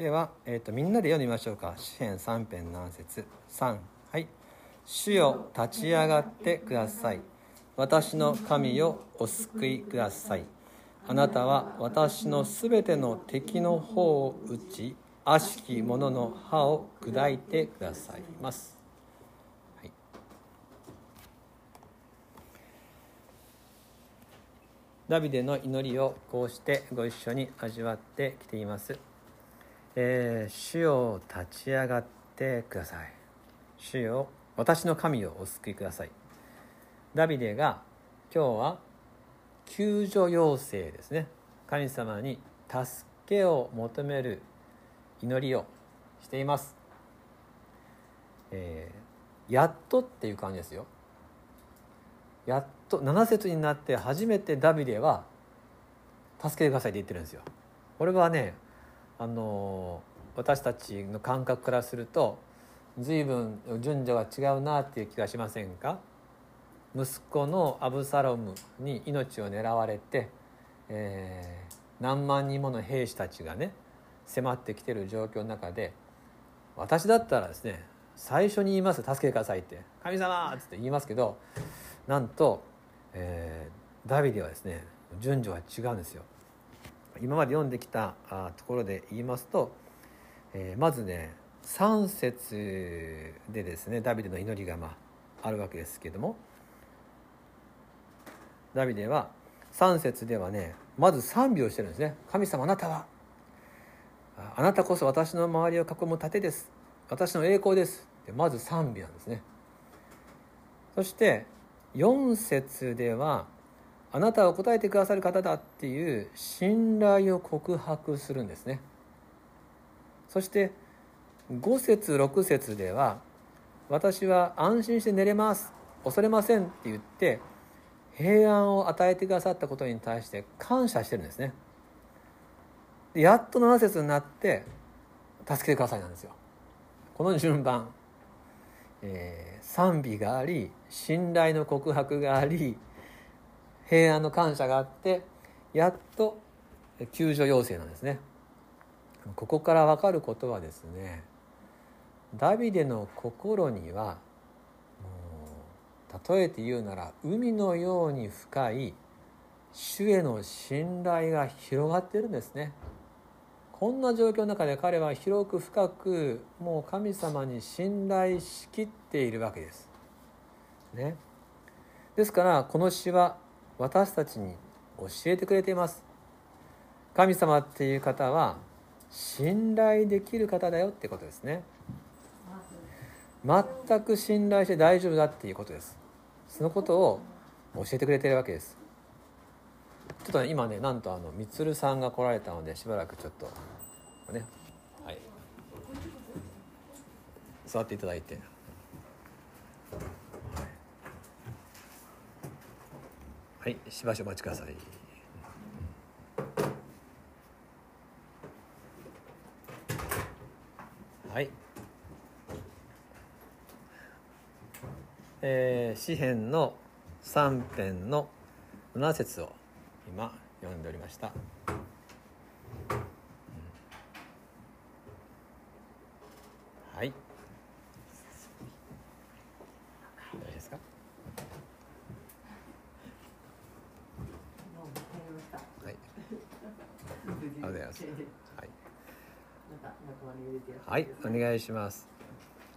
では、えーと、みんなで読んでみましょうか。詩編3編7節。3はい「主よ立ち上がってください。私の神よお救いください。あなたは私のすべての敵の方を打ち悪しき者の歯を砕いてください。ます」はい、ダビデの祈りをこうしてご一緒に味わってきています「えー、主よ立ち上がってください」「主よ私の神をお救いください」ダビデが今日は救助要請ですね。神様に助けを求める祈りをしています、えー、やっとっていう感じですよ。やっと7節になって初めてダビデは助けてくださいって言ってるんですよ。これはねあの私たちの感覚からすると随分順序が違うなっていう気がしませんか？息子のアブサロムに命を狙われて、えー、何万人もの兵士たちがね迫ってきてる状況の中で私だったらですね最初に言います助けてくださいって「神様!」っつって言いますけどなんと、えー、ダビデはですね順序は違うんですよ。今まで読んできたところで言いますと、えー、まずね3節でですねダビデの祈りがまああるわけですけどもダビデは3節ではねまず賛美をしてるんですね。神様あなたはあなたこそ私の周りを囲む盾です。私の栄光です。でまず賛美なんですね。そして4節ではあなたは答えてくださる方だっていう信頼を告白するんですね。そして5節6節では私は安心して寝れます恐れませんって言って平安を与えてくださったことに対して感謝してるんですね。やっと7節になって助けてくださいなんですよ。この順番、えー、賛美があり信頼の告白があり平安の感謝があってやっと救助要請なんですね。ここから分かることはですねダビデの心にはもう例えて言うなら海のように深い主への信頼が広がってるんですね。こんな状況の中で彼は広く深くもう神様に信頼しきっているわけです。ね、ですからこの詩は私たちに教えてくれています。神様っていう方は信頼できる方だよってことですね。全く信頼して大丈夫だっていうことです。そのことを教えてくれてるわけですちょっと、ね、今ねなんとあのみつるさんが来られたのでしばらくちょっとねはい座っていただいてはいしばしお待ちくださいはいえー、詩編の3編の7節を今読んでおりました。はい。大丈夫ですか。はい。ありがとうございます。はい。はい、お願いします。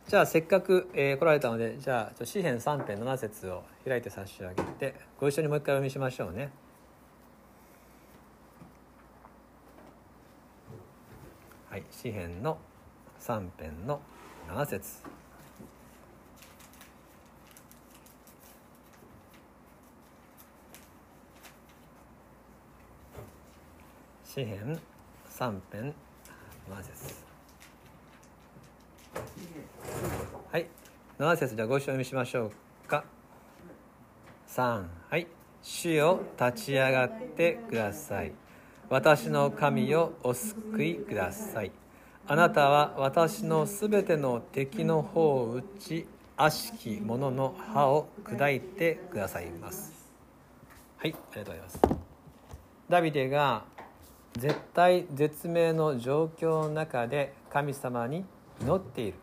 じゃあせっかく、えー、来られたのでじゃあ詩編3.7節を開いて差し上げてご一緒にもう一回読みしましょうね。はい詩編の3編の7節詩編3編7節はい。7節じゃご一緒にしましょうか。3はい。主よ立ち上がってください。私の神よお救いください。あなたは私のすべての敵の方を打ち悪しき者の歯を砕いてくださいます。はい。ありがとうございます。ダビデが絶対絶命の状況の中で神様に祈っている。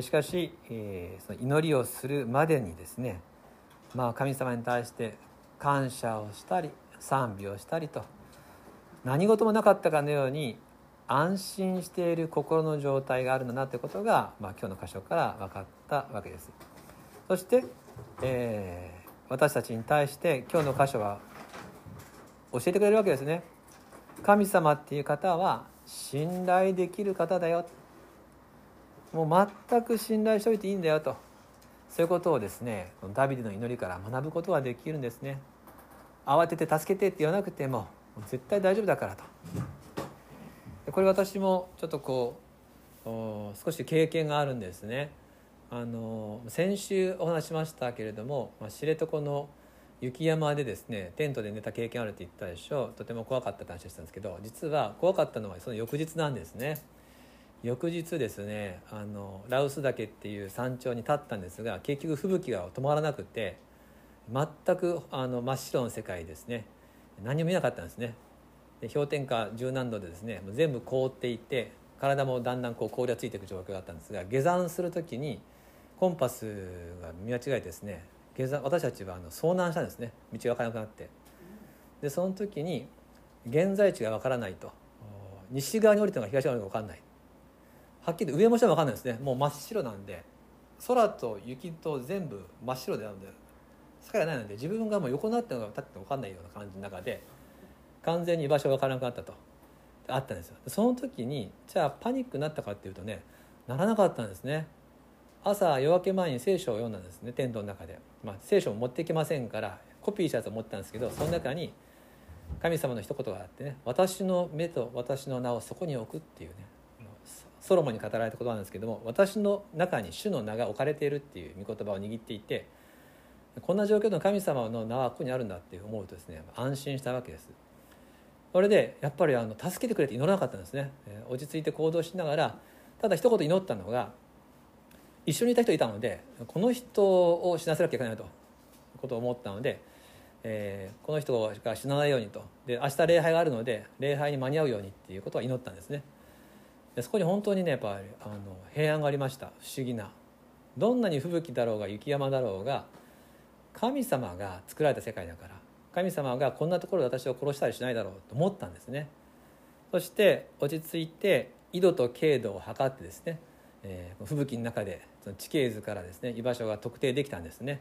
しかし、えー、その祈りをするまでにですね、まあ、神様に対して感謝をしたり賛美をしたりと何事もなかったかのように安心している心の状態があるんだなということが、まあ、今日の箇所から分かったわけです。そして、えー、私たちに対して今日の箇所は教えてくれるわけですね。神様っていう方は信頼できる方だよ。もう全く信頼しておいていいんだよと。そういうことをですねダビデの祈りから学ぶことができるんですね。慌てて助けてって言わなくても絶対大丈夫だからと。これ私もちょっとこう少し経験があるんですね。あの先週お話しましたけれども、まあ、知床の雪山でですねテントで寝た経験あるって言ったでしょ。とても怖かったって話したんですけど実は怖かったのはその翌日なんですね。翌日ですねあのラウス岳っていう山頂に立ったんですが結局吹雪が止まらなくて全くあの真っ白の世界ですね。何も見なかったんですね。で氷点下十何度でですねもう全部凍っていて体もだんだんこう氷がついていく状況だったんですが下山する時にコンパスが見間違えてですね下山私たちはあの遭難したんですね。道が分からなくなって。でその時に現在地が分からないと。西側に降りたのか東側に降りたのか分かんない。はっきり上も下も分かんないですね。もう真っ白なんで。空と雪と全部真っ白でなので境がないので自分がもう横になってるのが立っても分かんないような感じの中で完全に居場所が分からなくなったと。あったんですよ。その時にじゃあパニックになったかっていうとねならなかったんですね。朝夜明け前に聖書を読んだんですねテントの中で、まあ、聖書を持ってきませんからコピーしたやつを持ってたんですけどその中に神様の一言があってね「私の目と私の名をそこに置く」っていうね。ソロモンに語られた言葉なんですけども私の中に主の名が置かれているっていう御言葉を握っていてこんな状況の神様の名はここにあるんだって思うとですね安心したわけです。それでやっぱりあの助けてくれって祈らなかったんですね、落ち着いて行動しながらただ一言祈ったのが一緒にいた人いたのでこの人を死なせなきゃいけないということを思ったので、えー、この人が死なないようにと。で明日礼拝があるので礼拝に間に合うようにっていうことは祈ったんですね。でそこに本当にねやっぱりあの平安がありました。不思議な。どんなに吹雪だろうが雪山だろうが神様が作られた世界だから神様がこんなところで私を殺したりしないだろうと思ったんですね。そして落ち着いて緯度と経度を測ってですね、えー、吹雪の中でその地形図からですね居場所が特定できたんですね。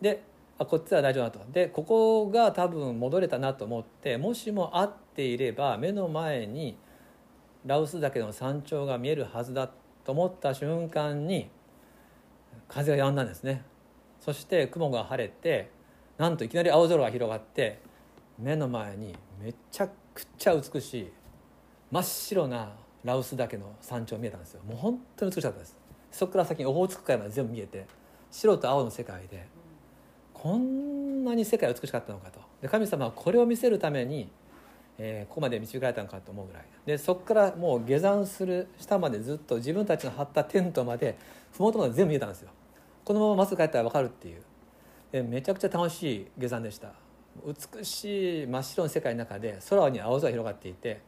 であこっちは大丈夫だと。でここが多分戻れたなと思ってもしも合っていれば目の前にラウス岳の山頂が見えるはずだと思った瞬間に風が止んだんですね。そして雲が晴れてなんといきなり青空が広がって目の前にめちゃくちゃ美しい真っ白なラウス岳の山頂見えたんですよ。もう本当に美しかったです。そこから先にオホーツク海まで全部見えて白と青の世界でこんなに世界美しかったのかと。で神様はこれを見せるために、えー、ここまで導かれたのかと思うぐらい。でそこからもう下山する下までずっと自分たちの張ったテントまで麓まで全部見えたんですよ。このまままっすぐ帰ったら分かるっていう。でめちゃくちゃ楽しい下山でした。美しい真っ白の世界の中で空に青空広がっていて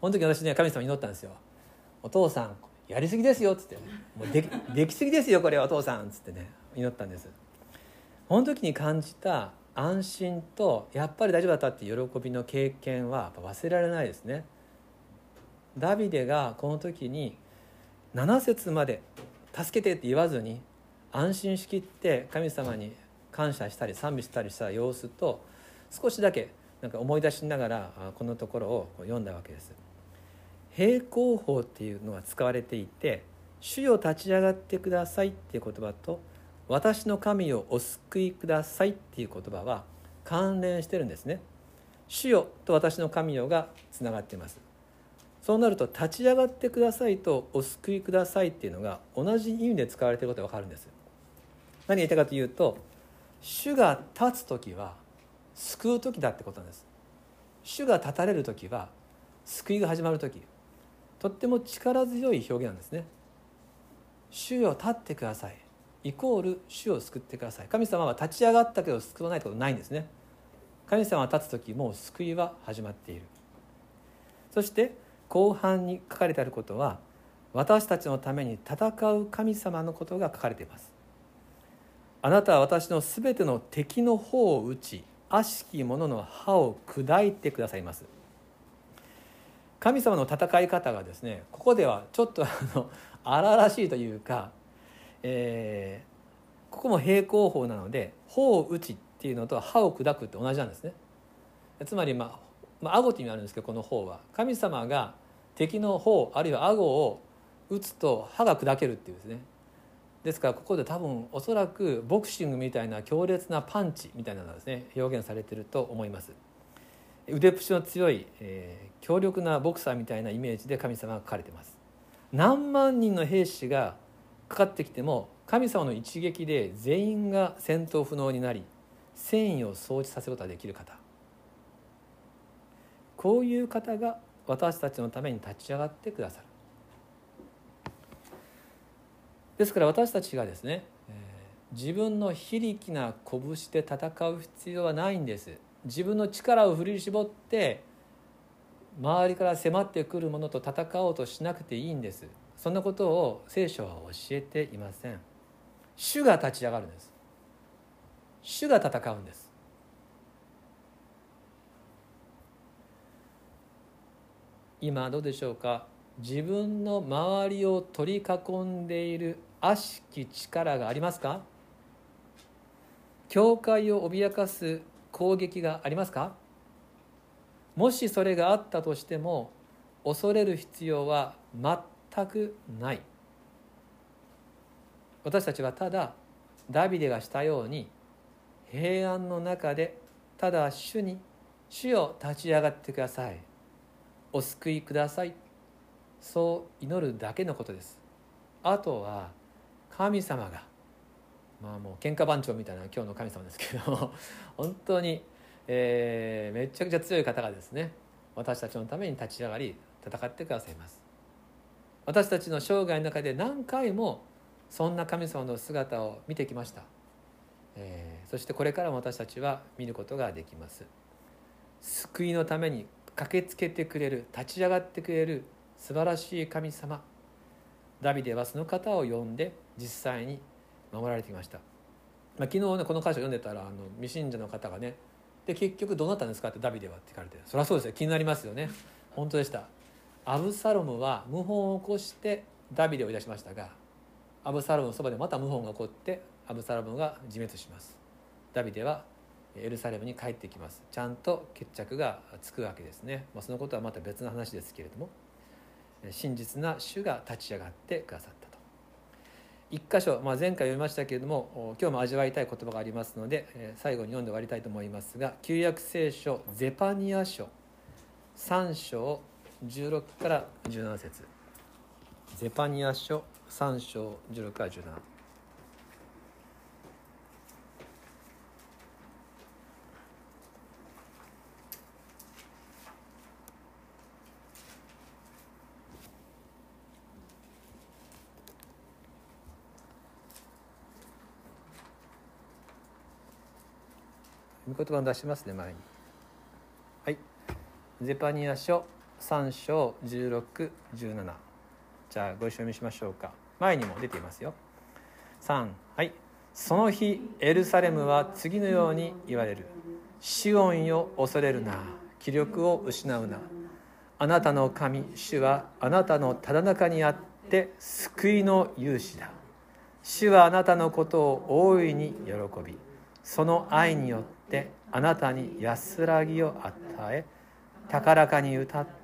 この時私ね神様に祈ったんですよ「お父さんやりすぎですよ」っつって「もうでき できすぎですよこれはお父さん」っつってね祈ったんです。この時に感じた安心とやっぱり大丈夫だったっていう喜びの経験は忘れられないですねダビデがこの時に7節まで「助けて」って言わずに安心しきって神様に感謝したり賛美したりした様子と少しだけなんか思い出しながらこのところを読んだわけです。平行法っていうのが使われていて「主よ立ち上がってください」っていう言葉と「私の神をお救いください」っていう言葉は関連してるんですね。主よと私の神よがつながっています。そうなると「立ち上がってください」と「お救いください」っていうのが同じ意味で使われていることが分かるんです。何言いたいかというと主が立つ時は救う時だってことなんです主が立たれる時は救いが始まる時とっても力強い表現なんですね主よ立ってくださいイコール主を救ってください。神様は立ち上がったけど救わないことないんですね。神様は立つ時もう救いは始まっている。そして後半に書かれてあることは私たちのために戦う神様のことが書かれています。あなたは私のすべての敵の方を打ち悪しき者の歯を砕いてくださいます。神様の戦い方がですねここではちょっとあの荒々しいというか、えー、ここも平行法なので頬を打ちっていうのと歯を砕くって同じなんですね。つまりまあまあ、顎という意味あるんですけどこの方は。神様が敵の方あるいは顎を打つと歯が砕けるっていうですね。ですからここで多分おそらくボクシングみたいな強烈なパンチみたいなのがですね表現されていると思います。腕っぷしの強い、えー、強力なボクサーみたいなイメージで神様が書かれています。何万人の兵士がかかってきても神様の一撃で全員が戦闘不能になり戦意を掃除させることができる方。こういう方が私たちのために立ち上がってくださる。ですから私たちがですね自分の非力な拳で戦う必要はないんです。自分の力を振り絞って周りから迫ってくるものと戦おうとしなくていいんです。そんなことを聖書は教えていません。主が立ち上がるんです。主が戦うんです。今どうでしょうか？自分の周りを取り囲んでいる悪しき力がありますか？教会を脅かす攻撃がありますか？もしそれがあったとしても恐れる必要は全くない。私たちはただダビデがしたように平安の中でただ主に主を立ち上がってください。お救いください。そう祈るだけのことです。あとは神様がまあもう喧嘩番長みたいな今日の神様ですけども 本当に、えー、めちゃくちゃ強い方がですね私たちのために立ち上がり戦ってくださいます。私たちの生涯の中で何回もそんな神様の姿を見てきました、えー、そしてこれからも私たちは見ることができます。救いのために駆けつけてくれる立ち上がってくれる素晴らしい神様。ダビデはその方を呼んで実際に守られていました、まあ、昨日ねこの箇所読んでたらあの未信者の方がねで結局どうなったんですかってダビデはって聞かれてそりゃそうですよ。気になりますよね。本当でした。アブサロムは謀反を起こしてダビデを追い出しましたがアブサロムのそばでまた謀反が起こってアブサロムが自滅します。ダビデはエルサレムに帰ってきます。ちゃんと決着がつくわけですね、まあ、そのことはまた別の話ですけれども真実な主が立ち上がってくださったと。一箇所、まあ、前回読みましたけれども今日も味わいたい言葉がありますので最後に読んで終わりたいと思いますが旧約聖書ゼパニア書3章16から17節。ゼパニア書3章16から17御言葉を出しますね前に。はい。ゼパニア書3章1617じゃあご一緒にしましょうか。前にも出ていますよ。3はい。その日エルサレムは次のように言われる。シオンよ恐れるな。気力を失うな。あなたの神主はあなたのただ中にあって救いの勇士だ。主はあなたのことを大いに喜びその愛によってあなたに安らぎを与え高らかに歌って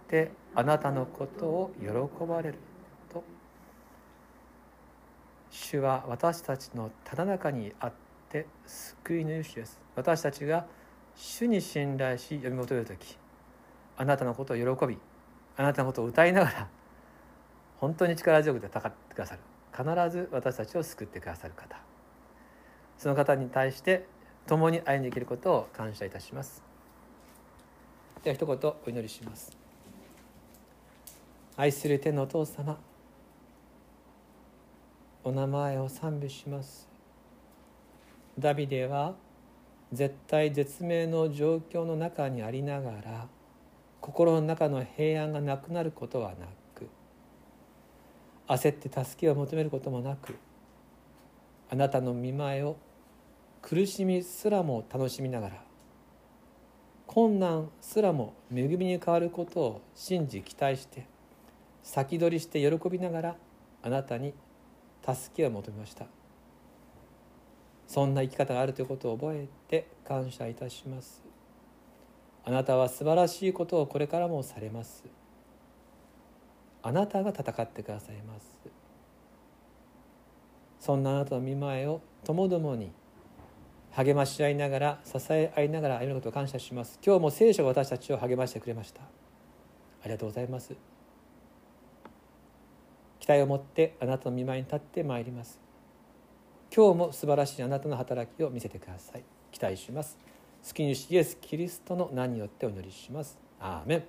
あなたのことを喜ばれると。主は私たちのただ中にあって救いの主です。私たちが主に信頼し読み求める時あなたのことを喜びあなたのことを歌いながら本当に力強く戦ってくださる。必ず私たちを救ってくださる方。その方に対して共に歩んでいけることを感謝いたします。では一言お祈りします。愛する天のお父様お名前を賛美します。ダビデは絶対絶命の状況の中にありながら心の中の平安がなくなることはなく焦って助けを求めることもなくあなたの見前を苦しみすらも楽しみながら困難すらも恵みに変わることを信じ期待して先取りして喜びながらあなたに助けを求めました。そんな生き方があるということを覚えて感謝いたします。あなたは素晴らしいことをこれからもされます。あなたが戦ってくださいます。そんなあなたの見前をともどもに励まし合いながら支え合いながら歩むことを感謝します。今日も聖書が私たちを励ましてくれました。ありがとうございます。期待を持ってあなたの見舞いに立ってまいります。今日も素晴らしいあなたの働きを見せてください。期待します。好きに主イエスキリストの名によってお祈りします。アーメン。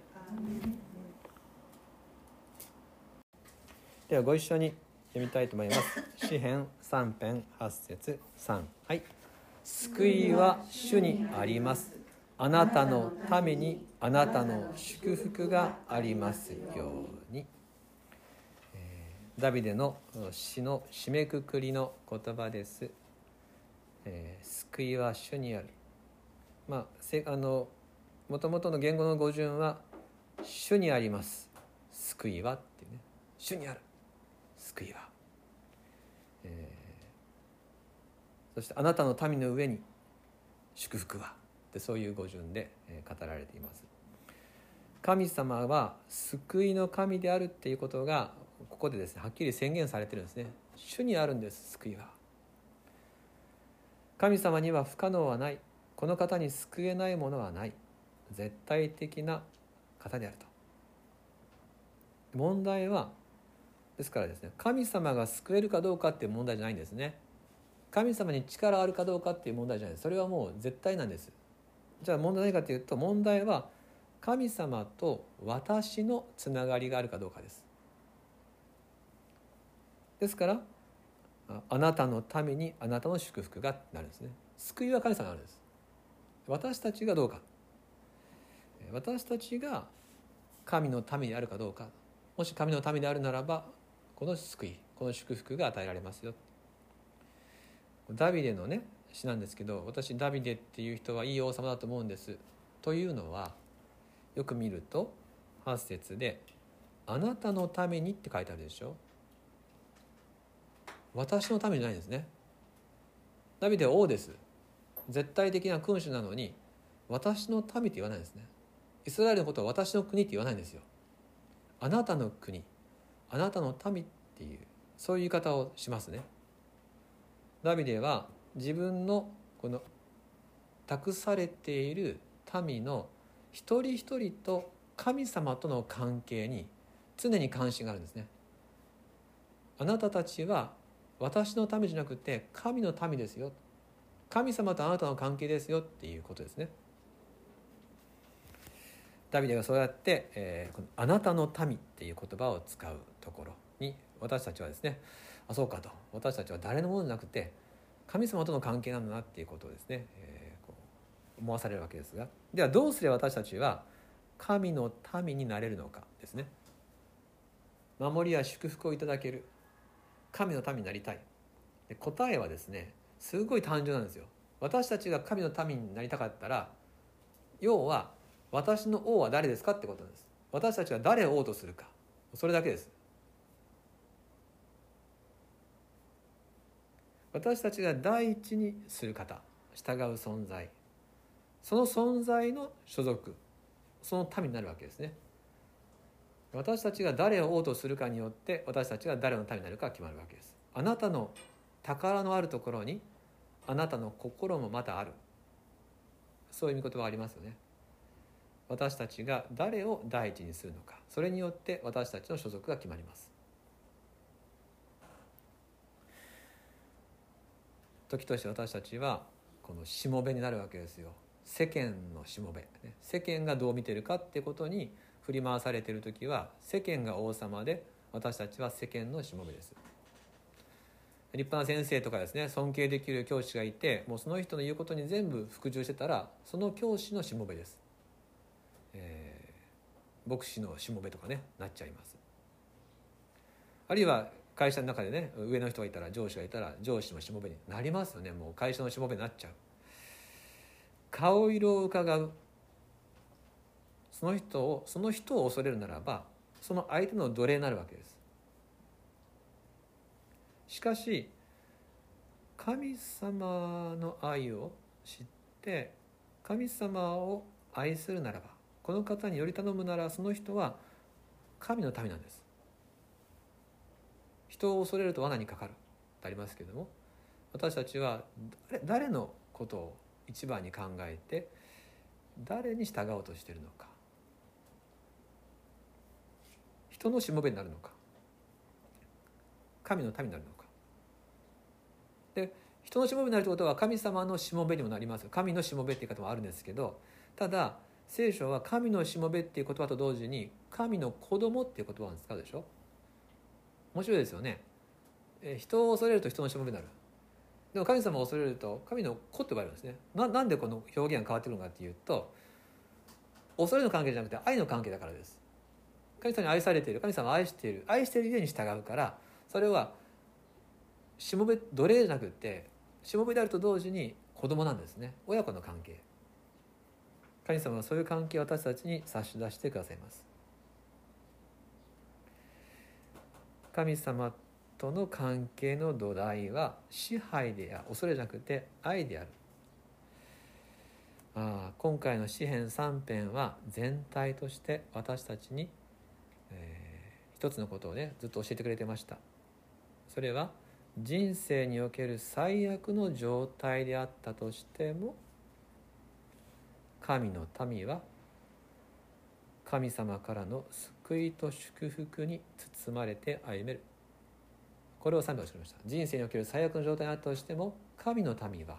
ではご一緒に読みたいと思います。詩編3編8節3はい。救いは主にあります。あなたのためにあなたの祝福がありますようにダビデの詩の締めくくりの言葉です。えー、救いは主にある。まあ、せあのもともとの言語の語順は「主にあります」「救いは」っていうね「主にある」「救いは」えー、そして「あなたの民の上に祝福は」ってそういう語順で語られています。神様は救いの神であるっていうことがここでですねはっきり宣言されてるんですね。主にあるんです救いは。神様には不可能はない。この方に救えないものはない。絶対的な方であると。問題はですからですね神様が救えるかどうかっていう問題じゃないんですね。神様に力あるかどうかっていう問題じゃない。それはもう絶対なんです。じゃあ問題何かというと問題は神様と私のつながりがあるかどうかです。ですからあなたのためにあなたの祝福がなるんですね。救いは神様があるんです。私たちがどうか。私たちが神の民であるかどうか。もし神の民であるならばこの救いこの祝福が与えられますよ。ダビデのね詩なんですけど私ダビデっていう人はいい王様だと思うんです。というのはよく見ると8節で「あなたのために」って書いてあるでしょ。私のためじゃないんですね。ダビデは王です。絶対的な君主なのに私の民って言わないんですね。イスラエルのことは私の国って言わないんですよ。あなたの国あなたの民っていうそういう言い方をしますね。ダビデは自分のこの託されている民の一人一人と神様との関係に常に関心があるんですね。あなたたちは私のためじゃなくて神の民ですよ。神様とあなたの関係ですよっていうことですね。ダビデがそうやって、えー、このあなたの民っていう言葉を使うところに私たちはですねあそうかと。私たちは誰のものじゃなくて神様との関係なんだなっていうことをですね、えー、こう思わされるわけですが。ではどうすれば私たちは神の民になれるのかですね。守りや祝福をいただける。神の民になりたい。で答えはですねすごい単純なんですよ。私たちが神の民になりたかったら要は私の王は誰ですかってことなんです。私たちは誰を王とするか。それだけです。私たちが第一にする方従う存在。その存在の所属その民になるわけですね。私たちが誰を王とするかによって私たちが誰の民になるか決まるわけです。あなたの宝のあるところにあなたの心もまたある。そういう見言葉ありますよね。私たちが誰を第一にするのか。それによって私たちの所属が決まります。時として私たちはこのしもべになるわけですよ。世間のしもべ。世間がどう見てるかってことに振り回されている時は世間が王様で私たちは世間のしもべです。立派な先生とかですね尊敬できる教師がいてもうその人の言うことに全部服従してたらその教師のしもべです、え牧師のしもべとかねなっちゃいます。あるいは会社の中でね上の人がいたら上司がいたら上司のしもべになりますよね。もう会社のしもべになっちゃう。顔色を伺う。その人をその人を恐れるならばその相手の奴隷になるわけです。しかし神様の愛を知って神様を愛するならばこの方により頼むならその人は神の民なんです。人を恐れると罠にかかる。とありますけれども私たちは誰のことを一番に考えて誰に従おうとしているのか。人のしもべになるのか。神の民になるのか。で人のしもべになるということは神様のしもべにもなります。神のしもべっていう方もあるんですけどただ聖書は神のしもべっていう言葉と同時に神の子供っていう言葉を使うでしょ。面白いですよね、え人を恐れると人のしもべになる。でも神様を恐れると神の子って呼ばれるんですね。ななんでこの表現が変わってくるのかっていうと恐れの関係じゃなくて愛の関係だからです。神様に愛されている神様を愛している愛しているゆえに従うからそれはしもべ奴隷じゃなくてしもべであると同時に子供なんですね。親子の関係。神様はそういう関係を私たちに差し出してくださいます。神様との関係の土台は支配でや恐れじゃなくて愛である。あ今回の詩編3編は全体として私たちに、一つのことをねずっと教えてくれてました。それは人生における最悪の状態であったとしても神の民は神様からの救いと祝福に包まれて歩める。これを3秒しました。人生における最悪の状態にあったとしても神の民は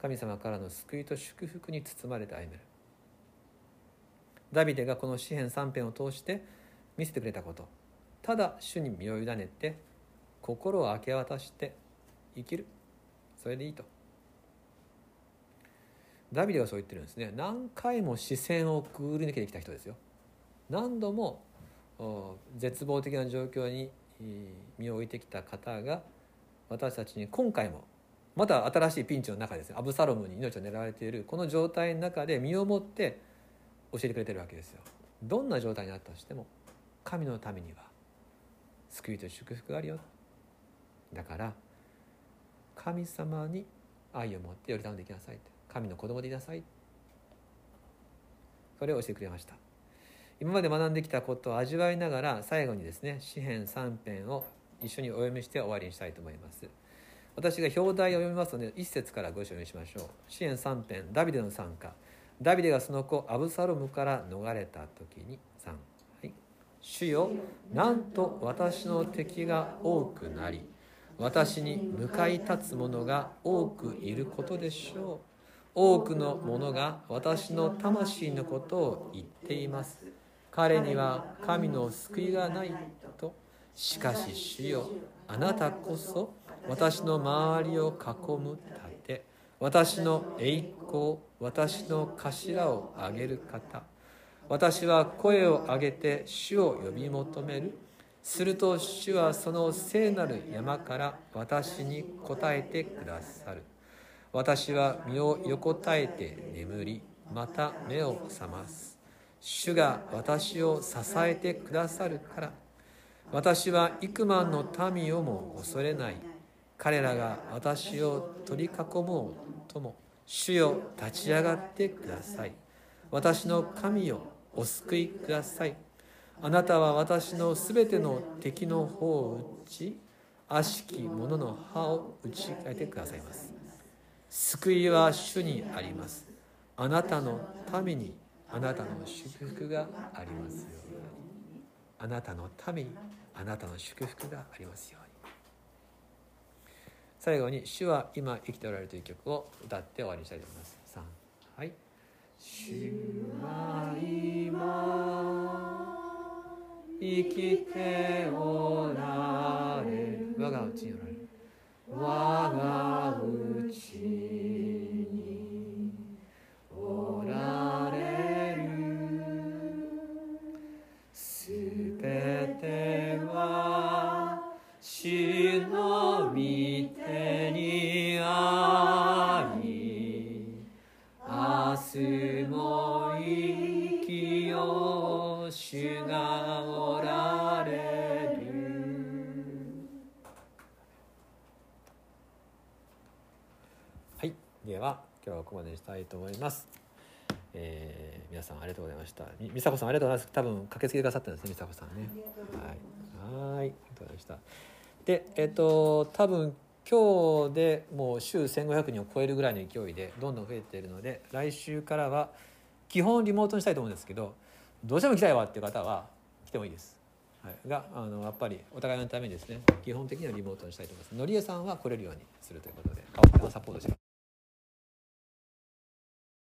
神様からの救いと祝福に包まれて歩める。ダビデがこの詩篇3編を通して見せてくれたこと。ただ主に身を委ねて心を明け渡して生きる。それでいいと。ダビデはそう言ってるんですね。何回も視線をくぐり抜けてきた人ですよ。何度も絶望的な状況に身を置いてきた方が私たちに今回もまた新しいピンチの中ですね。アブサロムに命を狙われているこの状態の中で身をもって教えてくれてるわけですよ。どんな状態にあったとしても神のためには救いと祝福があるよ。だから神様に愛を持って寄り頼んでいきなさい神の子供でいなさいそれを教えてくれました。今まで学んできたことを味わいながら最後にですね詩編3編を一緒にお読みして終わりにしたいと思います。私が表題を読みますので一節からご一緒にしましょう。詩編3編ダビデの参加。ダビデがその子アブサロムから逃れた時に主よなんと私の敵が多くなり私に向かい立つ者が多くいることでしょう。多くの者が私の魂のことを言っています。彼には神の救いがないと。しかし主よあなたこそ私の周りを囲む盾私の栄光私の頭を上げる方。私は声を上げて主を呼び求める。すると主はその聖なる山から私に答えてくださる。私は身を横たえて眠りまた目を覚ます。主が私を支えてくださるから。私は幾万の民をも恐れない。彼らが私を取り囲もうとも。主よ立ち上がってください。私の神よお救いください。あなたは私のすべての敵の方を打ち悪しき者の歯を打ち替えてくださいます。救いは主にあります。あなたの民にあなたの祝福がありますように。あなたのためにあなたの祝福がありますように。最後に「主は今生きておられる」という曲を歌って終わりにしたいと思います「主は今生きておられる」我がうちにおられる我すごいきよう主がおられる。はいでは今日はここまでしたいと思います、えー、皆さんありがとうございました。み美佐子さんありがとうございます。多分駆けつけてくださったんですね美佐子さんね。はい。はいありがとうございました。でえっ、ー、と多分今日でもう週1500人を超えるぐらいの勢いでどんどん増えているので来週からは基本リモートにしたいと思うんですけどどうしても来たいわっていう方は来てもいいです、はい、があのやっぱりお互いのためにですね基本的にはリモートにしたいと思います。のりえさんは来れるようにするということでサポートして